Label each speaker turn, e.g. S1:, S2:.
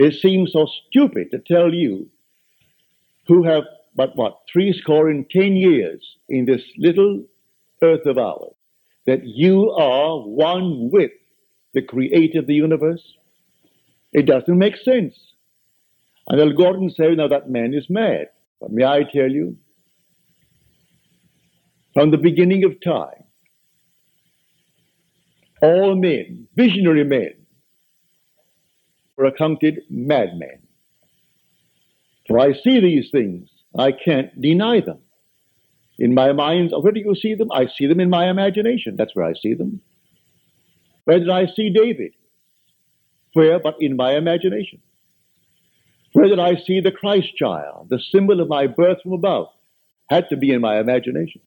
S1: It seems so stupid to tell you who have but what, three score and ten years in this little earth of ours, that you are one with the creator of the universe? It doesn't make sense. And they'll go now that man is mad. But may I tell you, from the beginning of time, all men, visionary men, were accounted madmen. For I see these things, I can't deny them. In my mind, where do you see them? I see them in my imagination. That's where I see them. Where did I see David? Where but in my imagination? Where did I see the Christ child, the symbol of my birth from above? Had to be in my imagination.